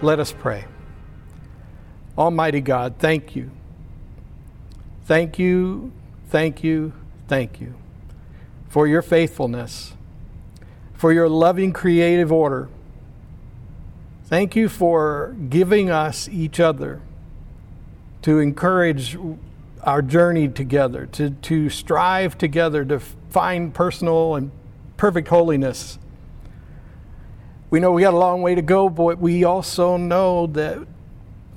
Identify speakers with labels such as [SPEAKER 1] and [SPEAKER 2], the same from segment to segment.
[SPEAKER 1] Let us pray. Almighty God, thank you. Thank you, thank you, thank you for your faithfulness, for your loving creative order. Thank you for giving us each other to encourage our journey together, to, to strive together to find personal and perfect holiness. We know we got a long way to go, but we also know that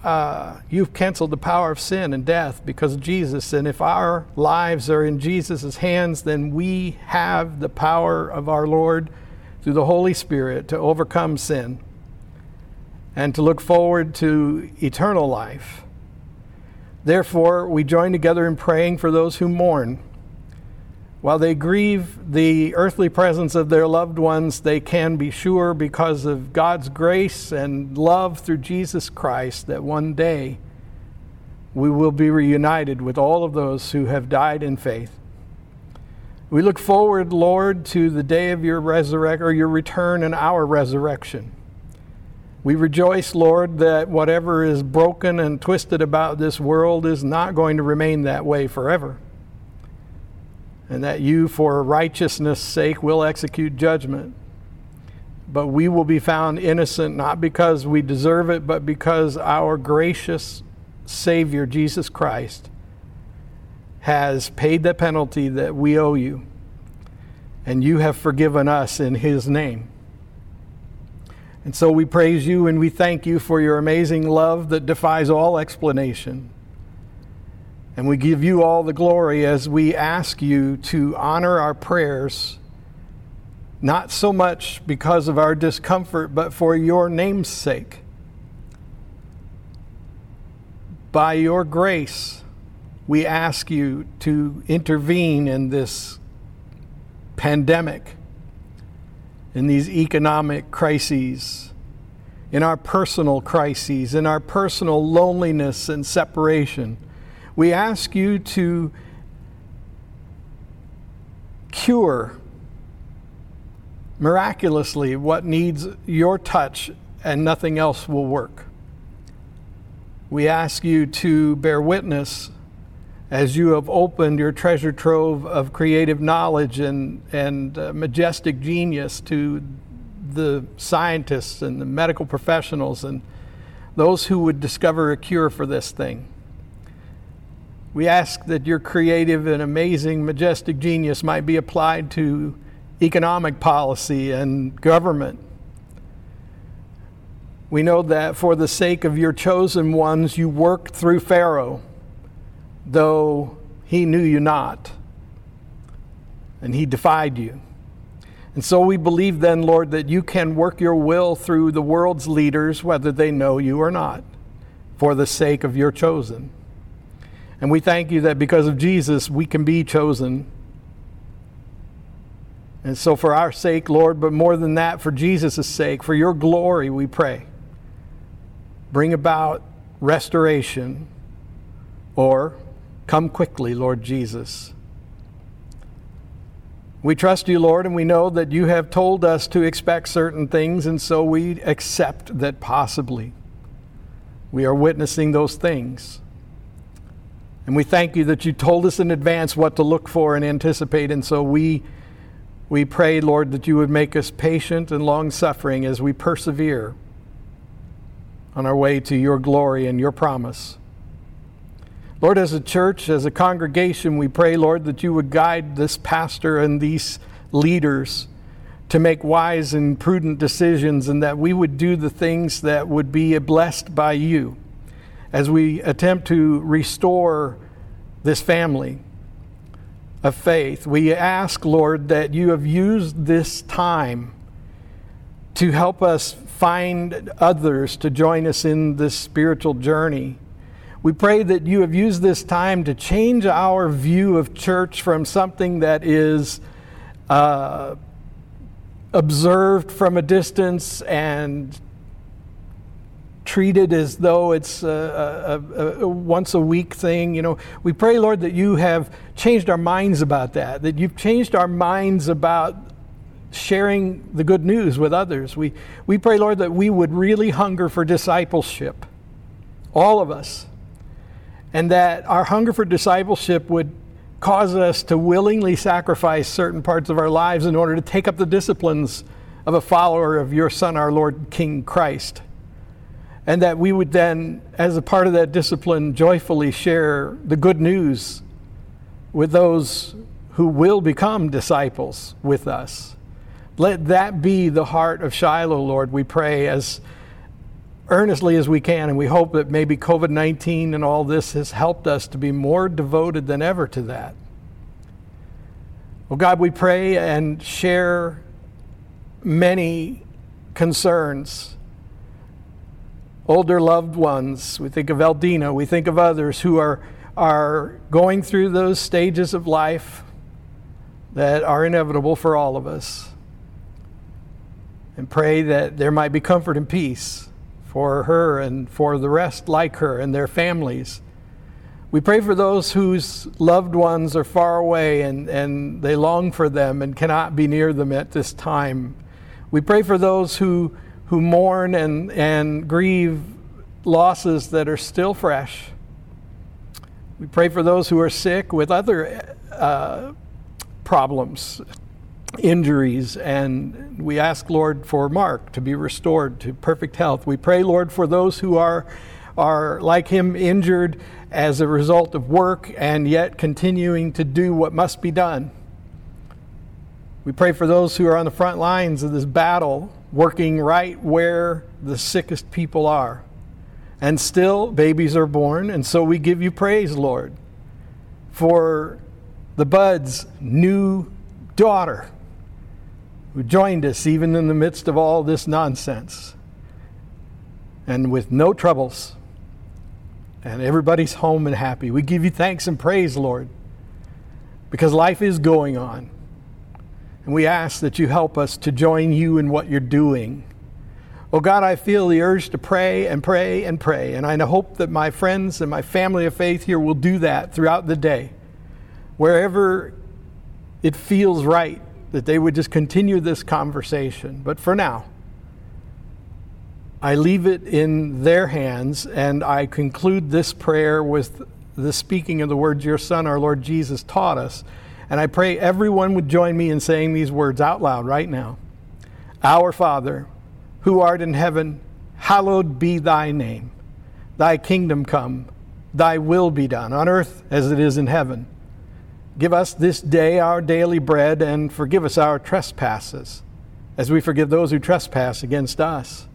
[SPEAKER 1] uh, you've canceled the power of sin and death because of Jesus. And if our lives are in Jesus' hands, then we have the power of our Lord through the Holy Spirit to overcome sin and to look forward to eternal life. Therefore, we join together in praying for those who mourn. While they grieve the earthly presence of their loved ones, they can be sure because of God's grace and love through Jesus Christ that one day we will be reunited with all of those who have died in faith. We look forward, Lord, to the day of your resurrection or your return and our resurrection. We rejoice, Lord, that whatever is broken and twisted about this world is not going to remain that way forever. And that you, for righteousness' sake, will execute judgment. But we will be found innocent not because we deserve it, but because our gracious Savior, Jesus Christ, has paid the penalty that we owe you. And you have forgiven us in His name. And so we praise you and we thank you for your amazing love that defies all explanation. And we give you all the glory as we ask you to honor our prayers, not so much because of our discomfort, but for your name's sake. By your grace, we ask you to intervene in this pandemic in these economic crises, in our personal crises, in our personal loneliness and separation. We ask you to cure miraculously what needs your touch and nothing else will work. We ask you to bear witness as you have opened your treasure trove of creative knowledge and, and uh, majestic genius to the scientists and the medical professionals and those who would discover a cure for this thing. We ask that your creative and amazing, majestic genius might be applied to economic policy and government. We know that for the sake of your chosen ones, you worked through Pharaoh though he knew you not, and he defied you. And so we believe then, Lord, that you can work your will through the world's leaders, whether they know you or not, for the sake of your chosen. And we thank you that because of Jesus, we can be chosen. And so, for our sake, Lord, but more than that, for Jesus' sake, for your glory, we pray. Bring about restoration or Come quickly, Lord Jesus. We trust you, Lord, and we know that you have told us to expect certain things, and so we accept that possibly we are witnessing those things. And we thank you that you told us in advance what to look for and anticipate, and so we, we pray, Lord, that you would make us patient and long suffering as we persevere on our way to your glory and your promise. Lord, as a church, as a congregation, we pray, Lord, that you would guide this pastor and these leaders to make wise and prudent decisions and that we would do the things that would be blessed by you as we attempt to restore this family of faith. We ask, Lord, that you have used this time to help us find others to join us in this spiritual journey. We pray that you have used this time to change our view of church from something that is uh, observed from a distance and treated as though it's a, a, a, once a week thing. You know, we pray, Lord, that you have changed our minds about that, that you've changed our minds about sharing the good news with others. We, we pray, Lord, that we would really hunger for discipleship, all of us, and that our hunger for discipleship would cause us to willingly sacrifice certain parts of our lives in order to take up the disciplines of a follower of your Son, our Lord King Christ. And that we would then, as a part of that discipline, joyfully share the good news with those who will become disciples with us. Let that be the heart of Shiloh, Lord, we pray, as earnestly as we can. And we hope that maybe COVID 19 and all this has helped us to be more devoted than ever to that. Well, God, we pray and share many concerns. Older loved ones, we think of Eldina, we think of others who are, are going through those stages of life that are inevitable for all of us. And pray that there might be comfort and peace for her and for the rest like her and their families. We pray for those whose loved ones are far away and, and they long for them and cannot be near them at this time. We pray for those who, who mourn and, and grieve losses that are still fresh. We pray for those who are sick with other uh, problems, injuries, and we ask, Lord, for Mark to be restored to perfect health. We pray, Lord, for those who are, are like him, injured as a result of work and yet continuing to do what must be done. We pray for those who are on the front lines of this battle, working right where the sickest people are. And still, babies are born, and so we give you praise, Lord, for the Bud's new daughter who joined us even in the midst of all this nonsense and with no troubles. And everybody's home and happy. We give you thanks and praise, Lord, because life is going on. And we ask that you help us to join you in what you're doing. Oh God, I feel the urge to pray and pray and pray. And I hope that my friends and my family of faith here will do that throughout the day. Wherever it feels right that they would just continue this conversation. But for now, I leave it in their hands and I conclude this prayer with the speaking of the words your Son, our Lord Jesus, taught us. And I pray everyone would join me in saying these words out loud right now Our Father, who art in heaven, hallowed be thy name. Thy kingdom come, thy will be done on earth as it is in heaven. Give us this day our daily bread, and forgive us our trespasses, as we forgive those who trespass against us.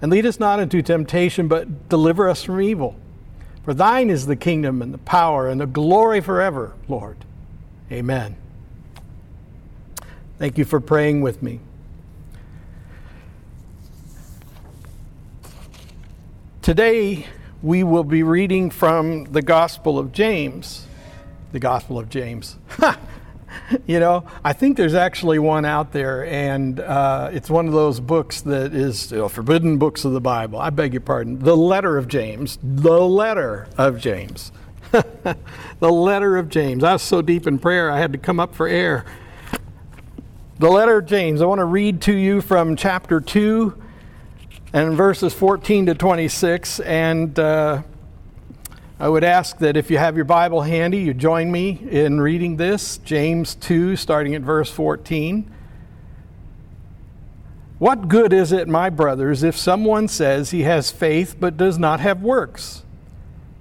[SPEAKER 1] And lead us not into temptation, but deliver us from evil. For thine is the kingdom, and the power, and the glory forever, Lord. Amen. Thank you for praying with me. Today, we will be reading from the Gospel of James the Gospel of James. you know, I think there's actually one out there, and uh, it's one of those books that is you know, forbidden books of the Bible. I beg your pardon. The letter of James. The letter of James. the letter of James. I was so deep in prayer, I had to come up for air. The letter of James. I want to read to you from chapter 2 and verses 14 to 26. And. Uh, I would ask that if you have your Bible handy, you join me in reading this, James 2, starting at verse 14. What good is it, my brothers, if someone says he has faith but does not have works?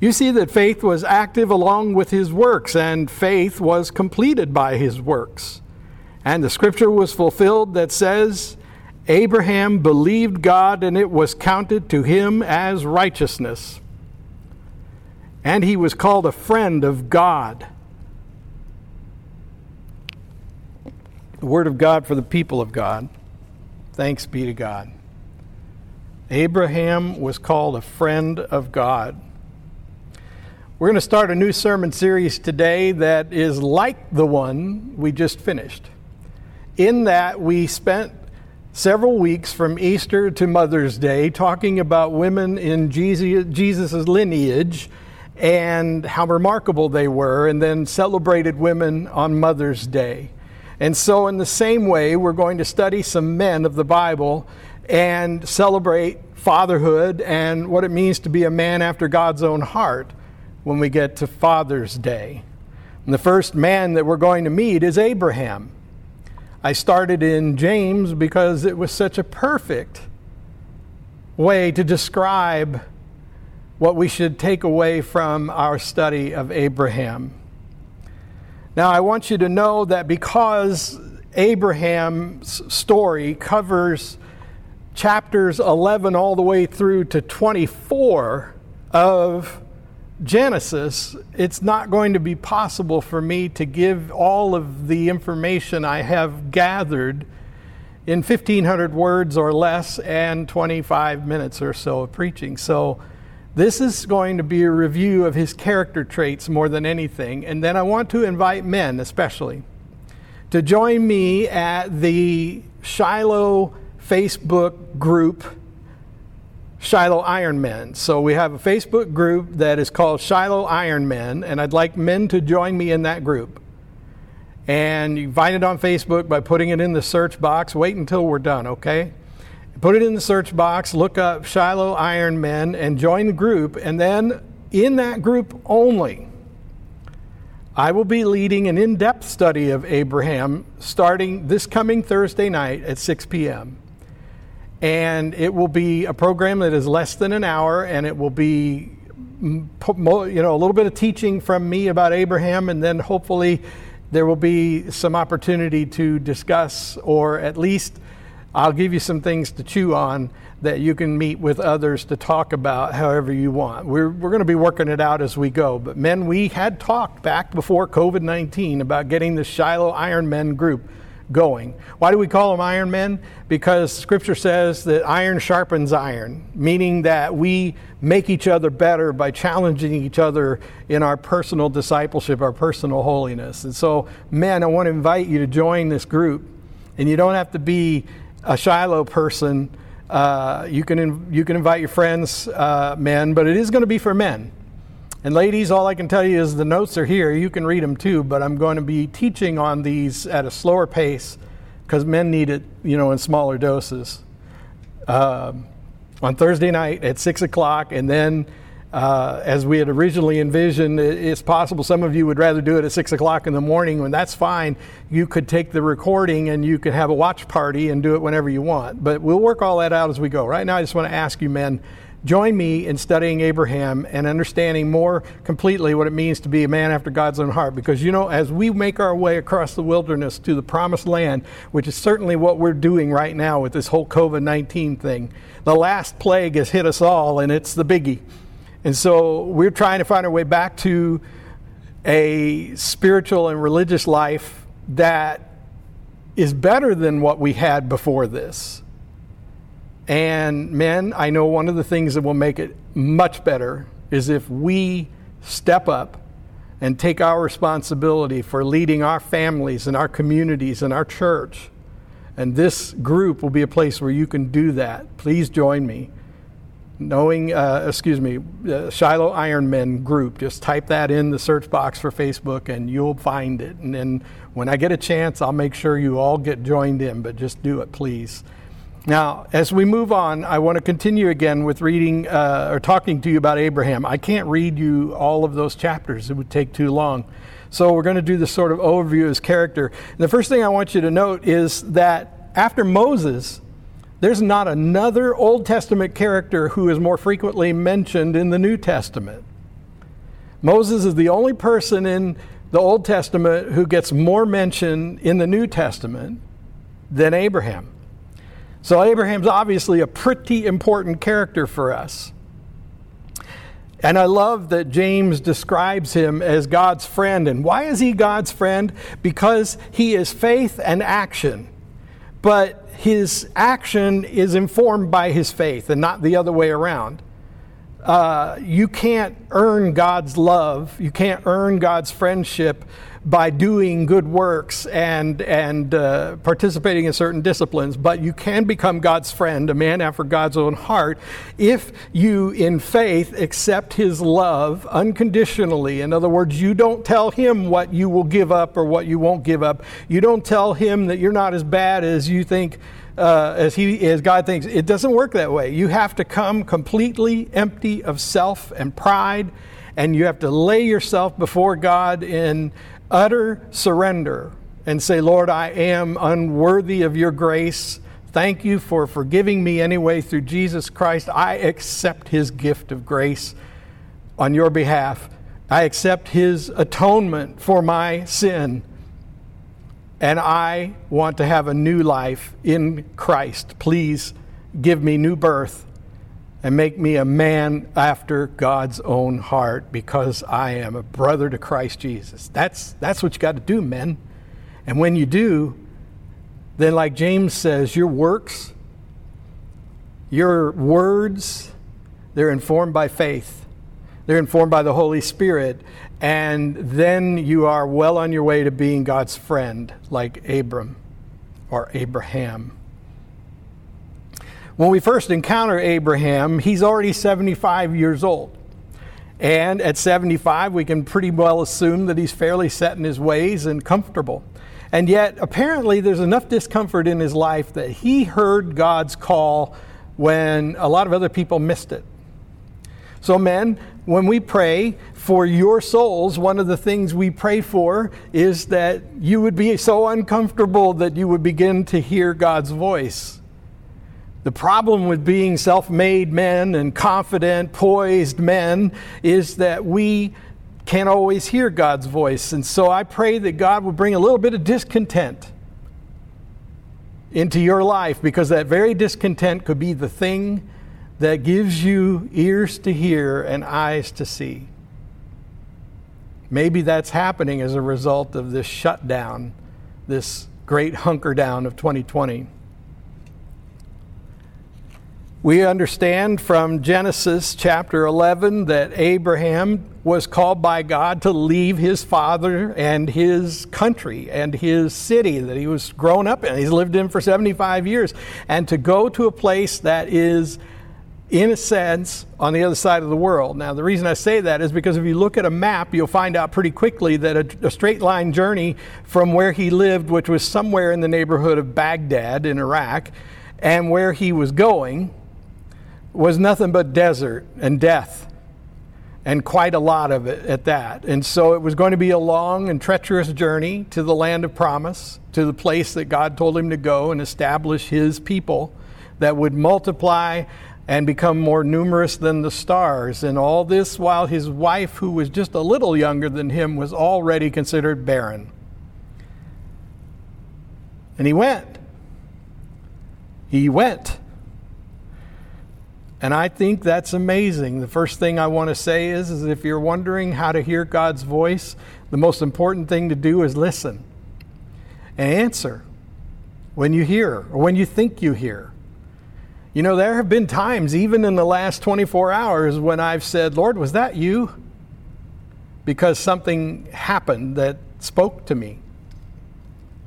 [SPEAKER 1] You see that faith was active along with his works, and faith was completed by his works. And the scripture was fulfilled that says, Abraham believed God, and it was counted to him as righteousness. And he was called a friend of God. the Word of God for the people of God. Thanks be to God. Abraham was called a friend of God. We're going to start a new sermon series today that is like the one we just finished. In that, we spent several weeks from Easter to Mother's Day talking about women in Jesus' lineage and how remarkable they were, and then celebrated women on Mother's Day. And so, in the same way, we're going to study some men of the Bible and celebrate fatherhood and what it means to be a man after God's own heart when we get to Father's Day. And the first man that we're going to meet is Abraham. I started in James because it was such a perfect way to describe what we should take away from our study of Abraham. Now, I want you to know that because Abraham's story covers chapters 11 all the way through to 24 of Genesis, it's not going to be possible for me to give all of the information I have gathered in 1,500 words or less and 25 minutes or so of preaching. So, this is going to be a review of his character traits more than anything. And then I want to invite men, especially, to join me at the Shiloh Facebook group, Shiloh Ironmen. So we have a Facebook group that is called Shiloh Ironmen, and I'd like men to join me in that group. And you find it on Facebook by putting it in the search box. Wait until we're done, okay? put it in the search box, look up Shiloh Iron Men, and join the group. And then in that group only, I will be leading an in depth study of Abraham starting this coming Thursday night at 6 p.m. And it will be a program that is less than an hour, and it will be mm, you know a little bit of teaching from me about Abraham, and then hopefully there will be some opportunity to discuss or at least I'll give you some things to chew on that you can meet with others to talk about however you want. We're, we're going to be working it out as we go. But, men, we had talked back before COVID 19 about getting the Shiloh Iron Men group going. Why do we call them Iron Men? Because Scripture says that iron sharpens iron, meaning that we make each other better by challenging each other in our personal discipleship, our personal holiness. And so, men, I want to invite you to join this group. And you don't have to be a Shiloh person, uh, you, can you can invite your friends, uh, men, but it is going to be for men. And ladies, all I can tell you is the notes are here. You can read them too, but I'm going to be teaching on these at a slower pace because men need it, you know, in smaller doses. Uh, on Thursday night at six o'clock, and then uh, as we had originally envisioned. It's possible some of you would rather do it at 6 o'clock in the morning, and that's fine. You could take the recording and you could have a watch party and do it whenever you want. But we'll work all that out as we go. Right now, I just want to ask you, men, join me in studying Abraham and understanding more completely what it means to be a man after God's own heart. Because, you know, as we make our way across the wilderness to the promised land, which is certainly what we're doing right now with this whole COVID 19 thing, the last plague has hit us all, and it's the biggie. And so we're trying to find our way back to a spiritual and religious life that is better than what we had before this. And men, I know one of the things that will make it much better is if we step up and take our responsibility for leading our families and our communities and our church. And this group will be a place where you can do that. Please join me knowing, uh, excuse me, uh, Shiloh Ironmen group. Just type that in the search box for Facebook and you'll find it. And then when I get a chance, I'll make sure you all get joined in, but just do it, please. Now, as we move on, I want to continue again with reading uh, or talking to you about Abraham. I can't read you all of those chapters, it would take too long. So, we're going to do this sort of overview of his character. And the first thing I want you to note is that after Moses, there's not another Old Testament character who is more frequently mentioned in the New Testament. Moses is the only person in the Old Testament who gets more mention in the New Testament than Abraham. So Abraham's obviously a pretty important character for us. And I love that James describes him as God's friend. And why is he God's friend? Because he is faith and action. But his action is informed by his faith and not the other way around. Uh, you can't earn God's love, you can't earn God's friendship by doing good works and, and uh, participating in certain disciplines, but you can become God's friend, a man after God's own heart, if you, in faith, accept his love unconditionally. In other words, you don't tell him what you will give up or what you won't give up. You don't tell him that you're not as bad as you think. Uh, as he as God thinks it doesn't work that way. You have to come completely empty of self and pride, and you have to lay yourself before God in utter surrender and say, Lord, I am unworthy of your grace. Thank you for forgiving me anyway through Jesus Christ. I accept his gift of grace on your behalf. I accept his atonement for my sin. And I want to have a new life in Christ. Please give me new birth and make me a man after God's own heart because I am a brother to Christ Jesus. That's, that's what you got to do, men. And when you do, then, like James says, your works, your words, they're informed by faith, they're informed by the Holy Spirit. And then you are well on your way to being God's friend, like Abram or Abraham. When we first encounter Abraham, he's already 75 years old. And at 75, we can pretty well assume that he's fairly set in his ways and comfortable. And yet, apparently, there's enough discomfort in his life that he heard God's call when a lot of other people missed it. So, men, when we pray for your souls, one of the things we pray for is that you would be so uncomfortable that you would begin to hear God's voice. The problem with being self made men and confident, poised men is that we can't always hear God's voice. And so I pray that God will bring a little bit of discontent into your life because that very discontent could be the thing that gives you ears to hear and eyes to see. Maybe that's happening as a result of this shutdown, this great hunker down of 2020. We understand from Genesis chapter 11 that Abraham was called by God to leave his father and his country and his city that he was grown up in. He's lived in for 75 years. And to go to a place that is, in a sense, on the other side of the world. Now, the reason I say that is because if you look at a map, you'll find out pretty quickly that a, a straight line journey from where he lived, which was somewhere in the neighborhood of Baghdad in Iraq, and where he was going, was nothing but desert and death, and quite a lot of it at that. And so it was going to be a long and treacherous journey to the land of promise, to the place that God told him to go and establish his people that would multiply and become more numerous than the stars. And all this while his wife, who was just a little younger than him, was already considered barren. And he went. He went. And I think that's amazing. The first thing I want to say is, is if you're wondering how to hear God's voice, the most important thing to do is listen and answer when you hear or when you think you hear. You know, there have been times, even in the last 24 hours, when I've said, Lord, was that you? Because something happened that spoke to me.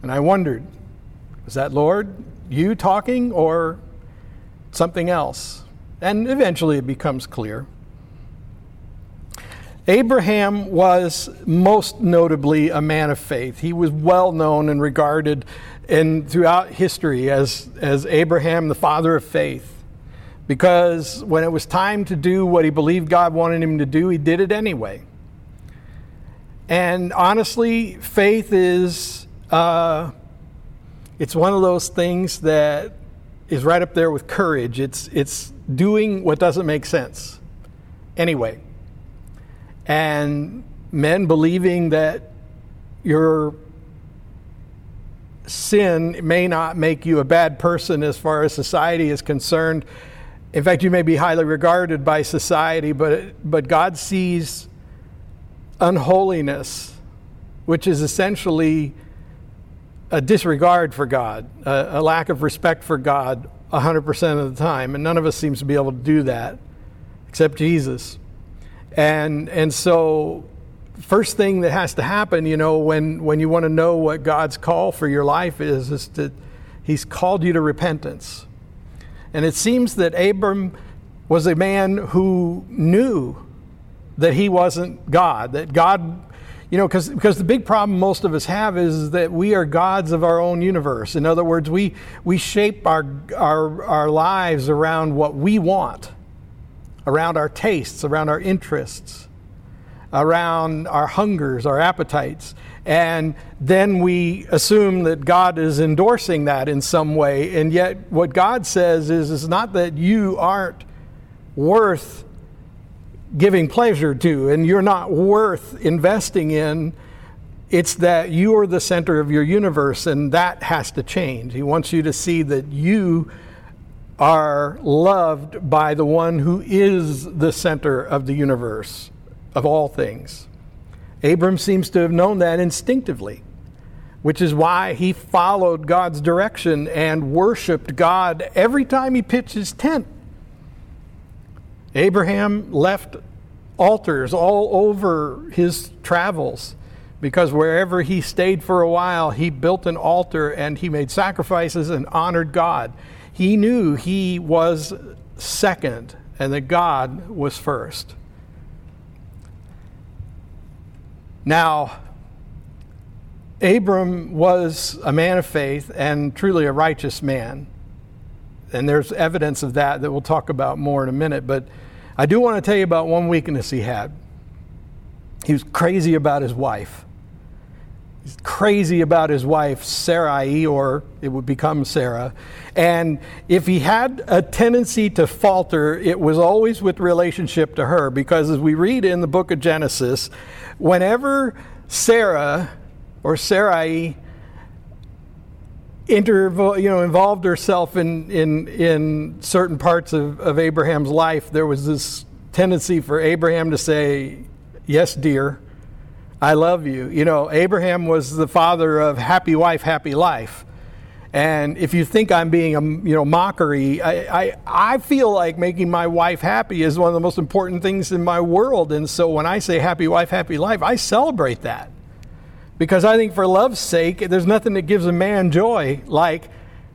[SPEAKER 1] And I wondered, was that Lord, you talking or something else? and eventually it becomes clear. Abraham was most notably a man of faith. He was well known and regarded in, throughout history as, as Abraham, the father of faith. Because when it was time to do what he believed God wanted him to do, he did it anyway. And honestly, faith is, uh, it's one of those things that is right up there with courage. It's, it's doing what doesn't make sense anyway. And men believing that your sin may not make you a bad person as far as society is concerned. In fact, you may be highly regarded by society, but, but God sees unholiness, which is essentially a disregard for God, a, a lack of respect for God 100% of the time. And none of us seems to be able to do that except Jesus. And, and so, first thing that has to happen, you know, when, when you want to know what God's call for your life is, is that He's called you to repentance. And it seems that Abram was a man who knew that he wasn't God, that God you know, because because the big problem most of us have is that we are gods of our own universe. In other words, we we shape our our our lives around what we want, around our tastes, around our interests, around our hungers, our appetites. And then we assume that God is endorsing that in some way. And yet, what God says is, is not that you aren't worth giving pleasure to and you're not worth investing in. It's that you are the center of your universe, and that has to change. He wants you to see that you are loved by the one who is the center of the universe, of all things. Abram seems to have known that instinctively, which is why he followed God's direction and worshiped God every time he pitched his tent Abraham left altars all over his travels because wherever he stayed for a while, he built an altar and he made sacrifices and honored God. He knew he was second and that God was first. Now, Abram was a man of faith and truly a righteous man and there's evidence of that that we'll talk about more in a minute. But I do want to tell you about one weakness he had. He was crazy about his wife. Crazy about his wife, Sarai, or it would become Sarah. And if he had a tendency to falter, it was always with relationship to her, because as we read in the book of Genesis, whenever Sarah or Sarai you know, involved herself in, in, in certain parts of, of Abraham's life, there was this tendency for Abraham to say, Yes, dear, I love you. You know, Abraham was the father of happy wife, happy life. And if you think I'm being a you know mockery, I, I, I feel like making my wife happy is one of the most important things in my world. And so when I say happy wife, happy life, I celebrate that. Because I think for love's sake, there's nothing that gives a man joy like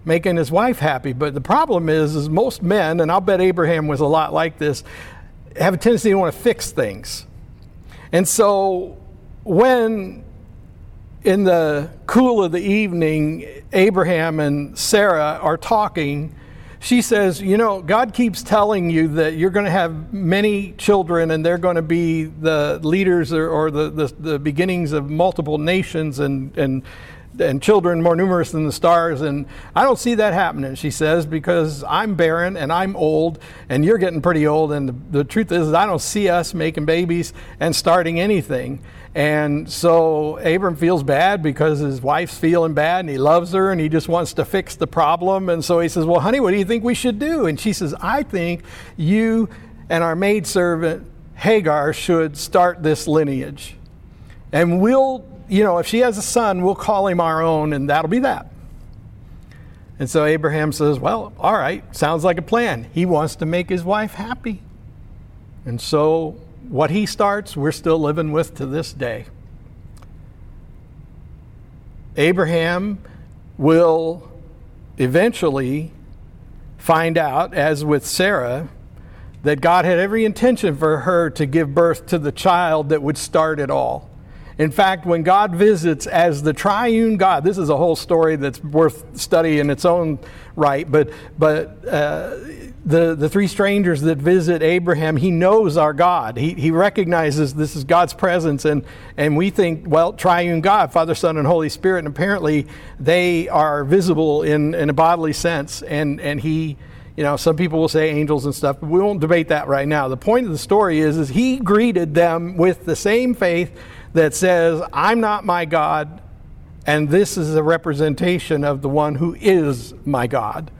[SPEAKER 1] making his wife happy. But the problem is, is most men, and I'll bet Abraham was a lot like this, have a tendency to want to fix things. And so when in the cool of the evening, Abraham and Sarah are talking, she says, You know, God keeps telling you that you're going to have many children and they're going to be the leaders or, or the, the, the, beginnings of multiple nations and, and, and children more numerous than the stars. And I don't see that happening, she says, because I'm barren and I'm old and you're getting pretty old. And the, the truth is, I don't see us making babies and starting anything. And so Abram feels bad because his wife's feeling bad and he loves her and he just wants to fix the problem. And so he says, Well, honey, what do you think we should do? And she says, I think you and our maidservant Hagar should start this lineage. And we'll, you know, if she has a son, we'll call him our own and that'll be that. And so Abraham says, Well, all right, sounds like a plan. He wants to make his wife happy. And so what he starts, we're still living with to this day. Abraham will eventually find out, as with Sarah, that God had every intention for her to give birth to the child that would start it all. In fact, when God visits as the triune God, this is a whole story that's worth study in its own right, but, but uh, the, the three strangers that visit Abraham, he knows our God. He, he recognizes this is God's presence, and, and we think, well, triune God, Father, Son, and Holy Spirit, and apparently they are visible in, in a bodily sense, and, and he you know some people will say angels and stuff but we won't debate that right now the point of the story is is he greeted them with the same faith that says, I'm not my God, and this is a representation of the one who is my God.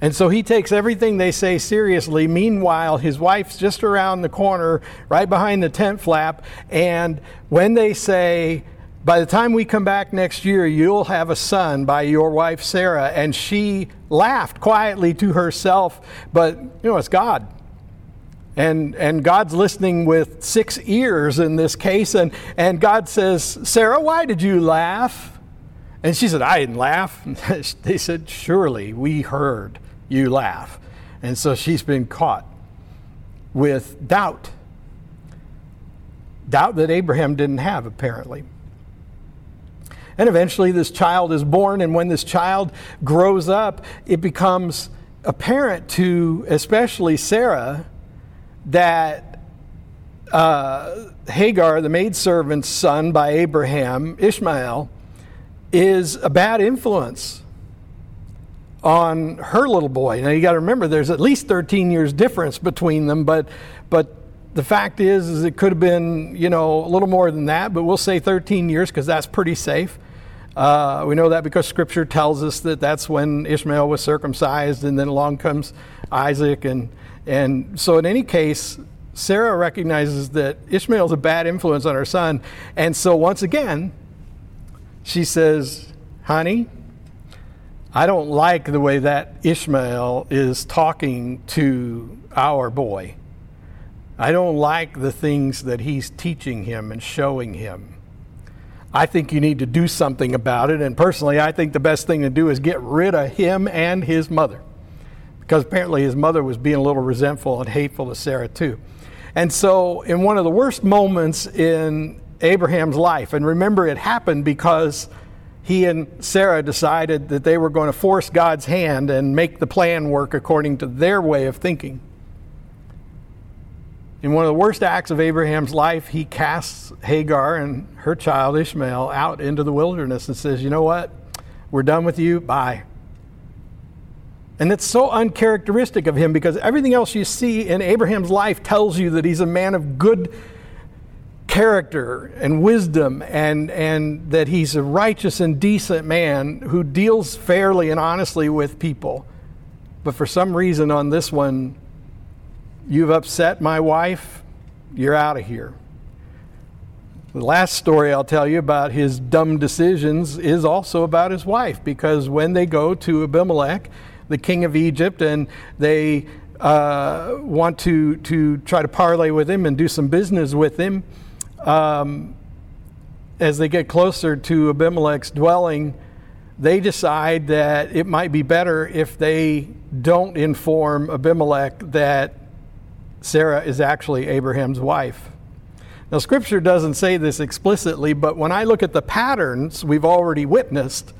[SPEAKER 1] And so he takes everything they say seriously. Meanwhile, his wife's just around the corner, right behind the tent flap. And when they say, by the time we come back next year, you'll have a son by your wife Sarah. And she laughed quietly to herself, but you know, it's God. And, and God's listening with six ears in this case. And, and God says, Sarah, why did you laugh? And she said, I didn't laugh. they said, Surely we heard you laugh. And so she's been caught with doubt. Doubt that Abraham didn't have, apparently. And eventually, this child is born, and when this child grows up, it becomes apparent to especially Sarah that uh, Hagar, the maidservant's son by Abraham, Ishmael, is a bad influence on her little boy. Now you got to remember there's at least 13 years difference between them, but but the fact is is it could have been, you know, a little more than that, but we'll say 13 years because that's pretty safe. Uh, we know that because Scripture tells us that that's when Ishmael was circumcised, and then along comes Isaac, and and so, in any case, Sarah recognizes that Ishmael is a bad influence on her son. And so, once again, she says, Honey, I don't like the way that Ishmael is talking to our boy. I don't like the things that he's teaching him and showing him. I think you need to do something about it. And personally, I think the best thing to do is get rid of him and his mother because apparently his mother was being a little resentful and hateful to Sarah too. And so, in one of the worst moments in Abraham's life, and remember it happened because he and Sarah decided that they were going to force God's hand and make the plan work according to their way of thinking. In one of the worst acts of Abraham's life, he casts Hagar and her child Ishmael out into the wilderness and says, You know what? We're done with you. Bye. And it's so uncharacteristic of him because everything else you see in Abraham's life tells you that he's a man of good character and wisdom and, and that he's a righteous and decent man who deals fairly and honestly with people. But for some reason on this one, you've upset my wife, you're out of here. The last story I'll tell you about his dumb decisions is also about his wife because when they go to Abimelech, the king of Egypt, and they uh, want to, to try to parlay with him and do some business with him. Um, as they get closer to Abimelech's dwelling, they decide that it might be better if they don't inform Abimelech that Sarah is actually Abraham's wife. Now, Scripture doesn't say this explicitly, but when I look at the patterns we've already witnessed,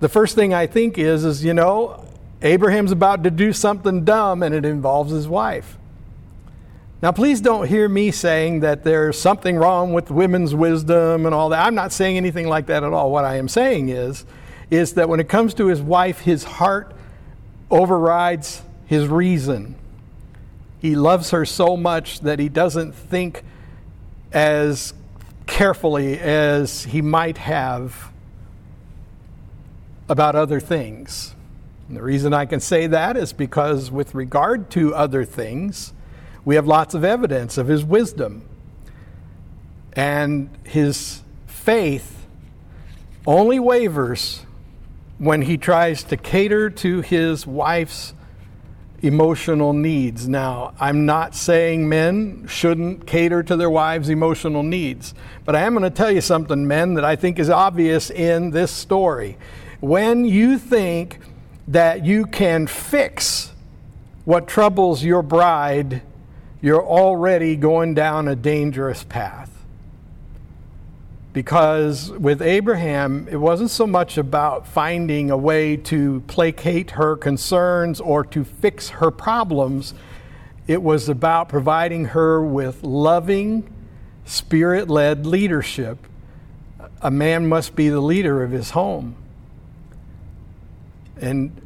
[SPEAKER 1] the first thing I think is, is you know, Abraham's about to do something dumb and it involves his wife. Now, please don't hear me saying that there's something wrong with women's wisdom and all that. I'm not saying anything like that at all. What I am saying is, is that when it comes to his wife, his heart overrides his reason. He loves her so much that he doesn't think as carefully as he might have about other things. And the reason I can say that is because, with regard to other things, we have lots of evidence of his wisdom. And his faith only wavers when he tries to cater to his wife's emotional needs. Now, I'm not saying men shouldn't cater to their wives' emotional needs, but I am going to tell you something, men, that I think is obvious in this story. When you think that you can fix what troubles your bride, you're already going down a dangerous path. because with Abraham, it wasn't so much about finding a way to placate her concerns or to fix her problems. It was about providing her with loving, spirit led leadership. A man must be the leader of his home. And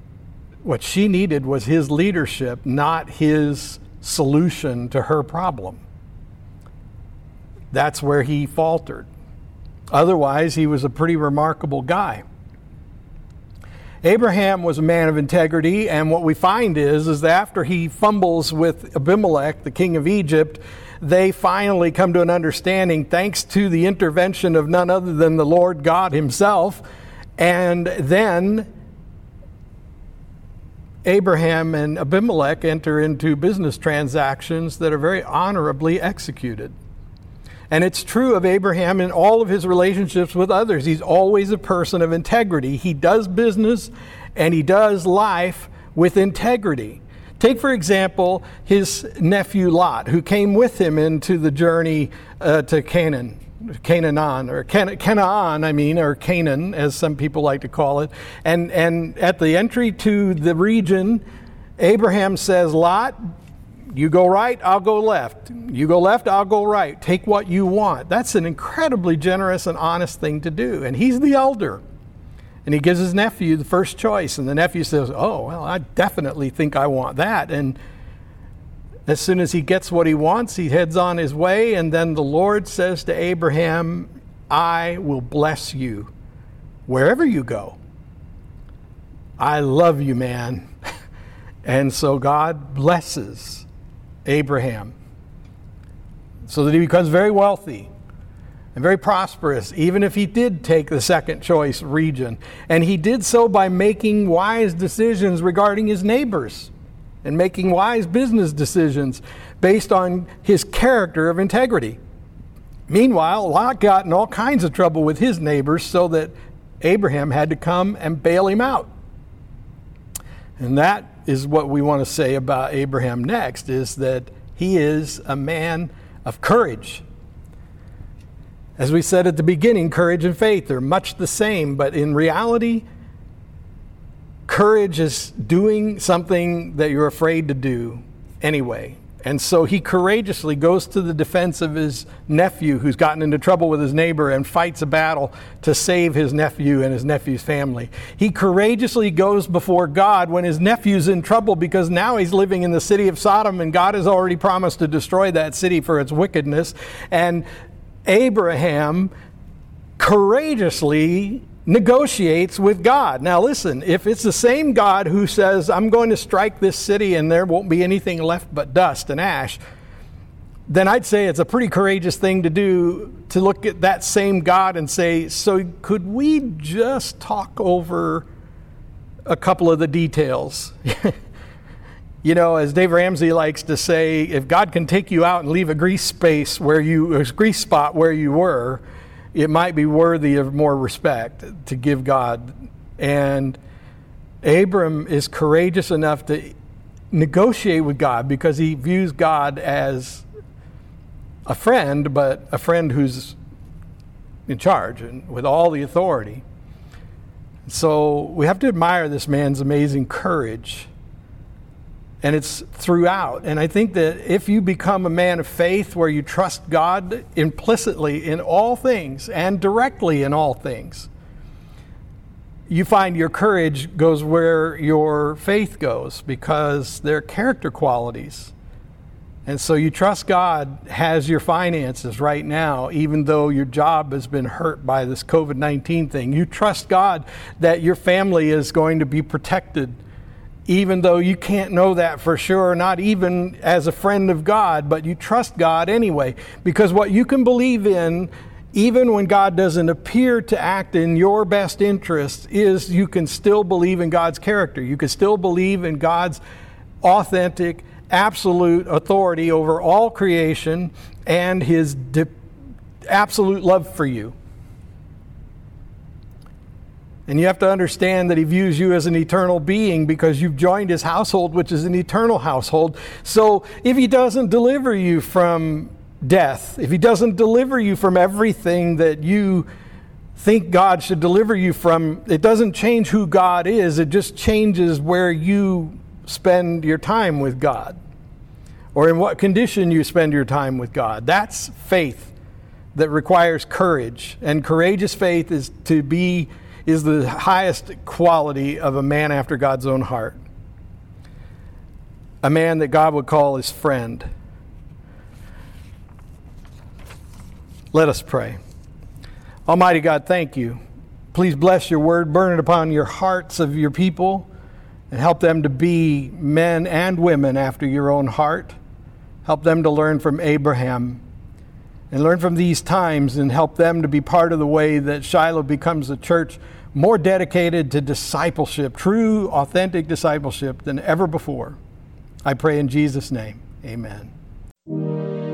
[SPEAKER 1] what she needed was his leadership, not his solution to her problem. That's where he faltered. Otherwise, he was a pretty remarkable guy. Abraham was a man of integrity, and what we find is, is that after he fumbles with Abimelech, the king of Egypt, they finally come to an understanding thanks to the intervention of none other than the Lord God Himself. And then Abraham and Abimelech enter into business transactions that are very honorably executed. And it's true of Abraham in all of his relationships with others. He's always a person of integrity. He does business and he does life with integrity. Take, for example, his nephew Lot, who came with him into the journey uh, to Canaan. Canaan, or Can- Canaan, I mean, or Canaan, as some people like to call it. And, and at the entry to the region, Abraham says, Lot, you go right, I'll go left. You go left, I'll go right. Take what you want. That's an incredibly generous and honest thing to do. And he's the elder. And he gives his nephew the first choice. And the nephew says, Oh, well, I definitely think I want that. And as soon as he gets what he wants, he heads on his way. And then the Lord says to Abraham, I will bless you wherever you go. I love you, man. and so God blesses Abraham so that he becomes very wealthy and very prosperous, even if he did take the second choice region. And he did so by making wise decisions regarding his neighbors and making wise business decisions based on his character of integrity. Meanwhile, Lot got in all kinds of trouble with his neighbors so that Abraham had to come and bail him out. And that is what we want to say about Abraham next is that he is a man of courage. As we said at the beginning, courage and faith are much the same, but in reality, courage is doing something that you're afraid to do anyway. And so he courageously goes to the defense of his nephew who's gotten into trouble with his neighbor and fights a battle to save his nephew and his nephew's family. He courageously goes before God when his nephew's in trouble because now he's living in the city of Sodom and God has already promised to destroy that city for its wickedness. And Abraham courageously negotiates with God. Now, listen, if it's the same God who says, I'm going to strike this city and there won't be anything left but dust and ash, then I'd say it's a pretty courageous thing to do to look at that same God and say, So, could we just talk over a couple of the details? you know, as Dave Ramsey likes to say, if God can take you out and leave a grease space where you, a grease spot where you were, it might be worthy of more respect to give God. And Abram is courageous enough to negotiate with God because he views God as a friend, but a friend who's in charge and with all the authority. So we have to admire this man's amazing courage and it's throughout. And I think that if you become a man of faith where you trust God implicitly in all things and directly in all things, you find your courage goes where your faith goes because they're character qualities. And so you trust God has your finances right now, even though your job has been hurt by this COVID 19 thing. You trust God that your family is going to be protected even though you can't know that for sure, not even as a friend of God, but you trust God anyway. Because what you can believe in, even when God doesn't appear to act in your best interest, is you can still believe in God's character. You can still believe in God's authentic, absolute authority over all creation and his di- absolute love for you. And you have to understand that he views you as an eternal being because you've joined his household, which is an eternal household. So if he doesn't deliver you from death, if He doesn't deliver you from everything that you think God should deliver you from, it doesn't change who God is, it just changes where you spend your time with God or in what condition you spend your time with God. That's faith that requires courage. And courageous faith is to be is the highest quality of a man after God's own heart. A man that God would call his friend. Let us pray. Almighty God, thank you. Please bless your word, burn it upon your hearts of your people, and help them to be men and women after your own heart. Help them to learn from Abraham and learn from these times and help them to be part of the way that Shiloh becomes a church more dedicated to discipleship, true, authentic discipleship than ever before. I pray in Jesus' name. Amen.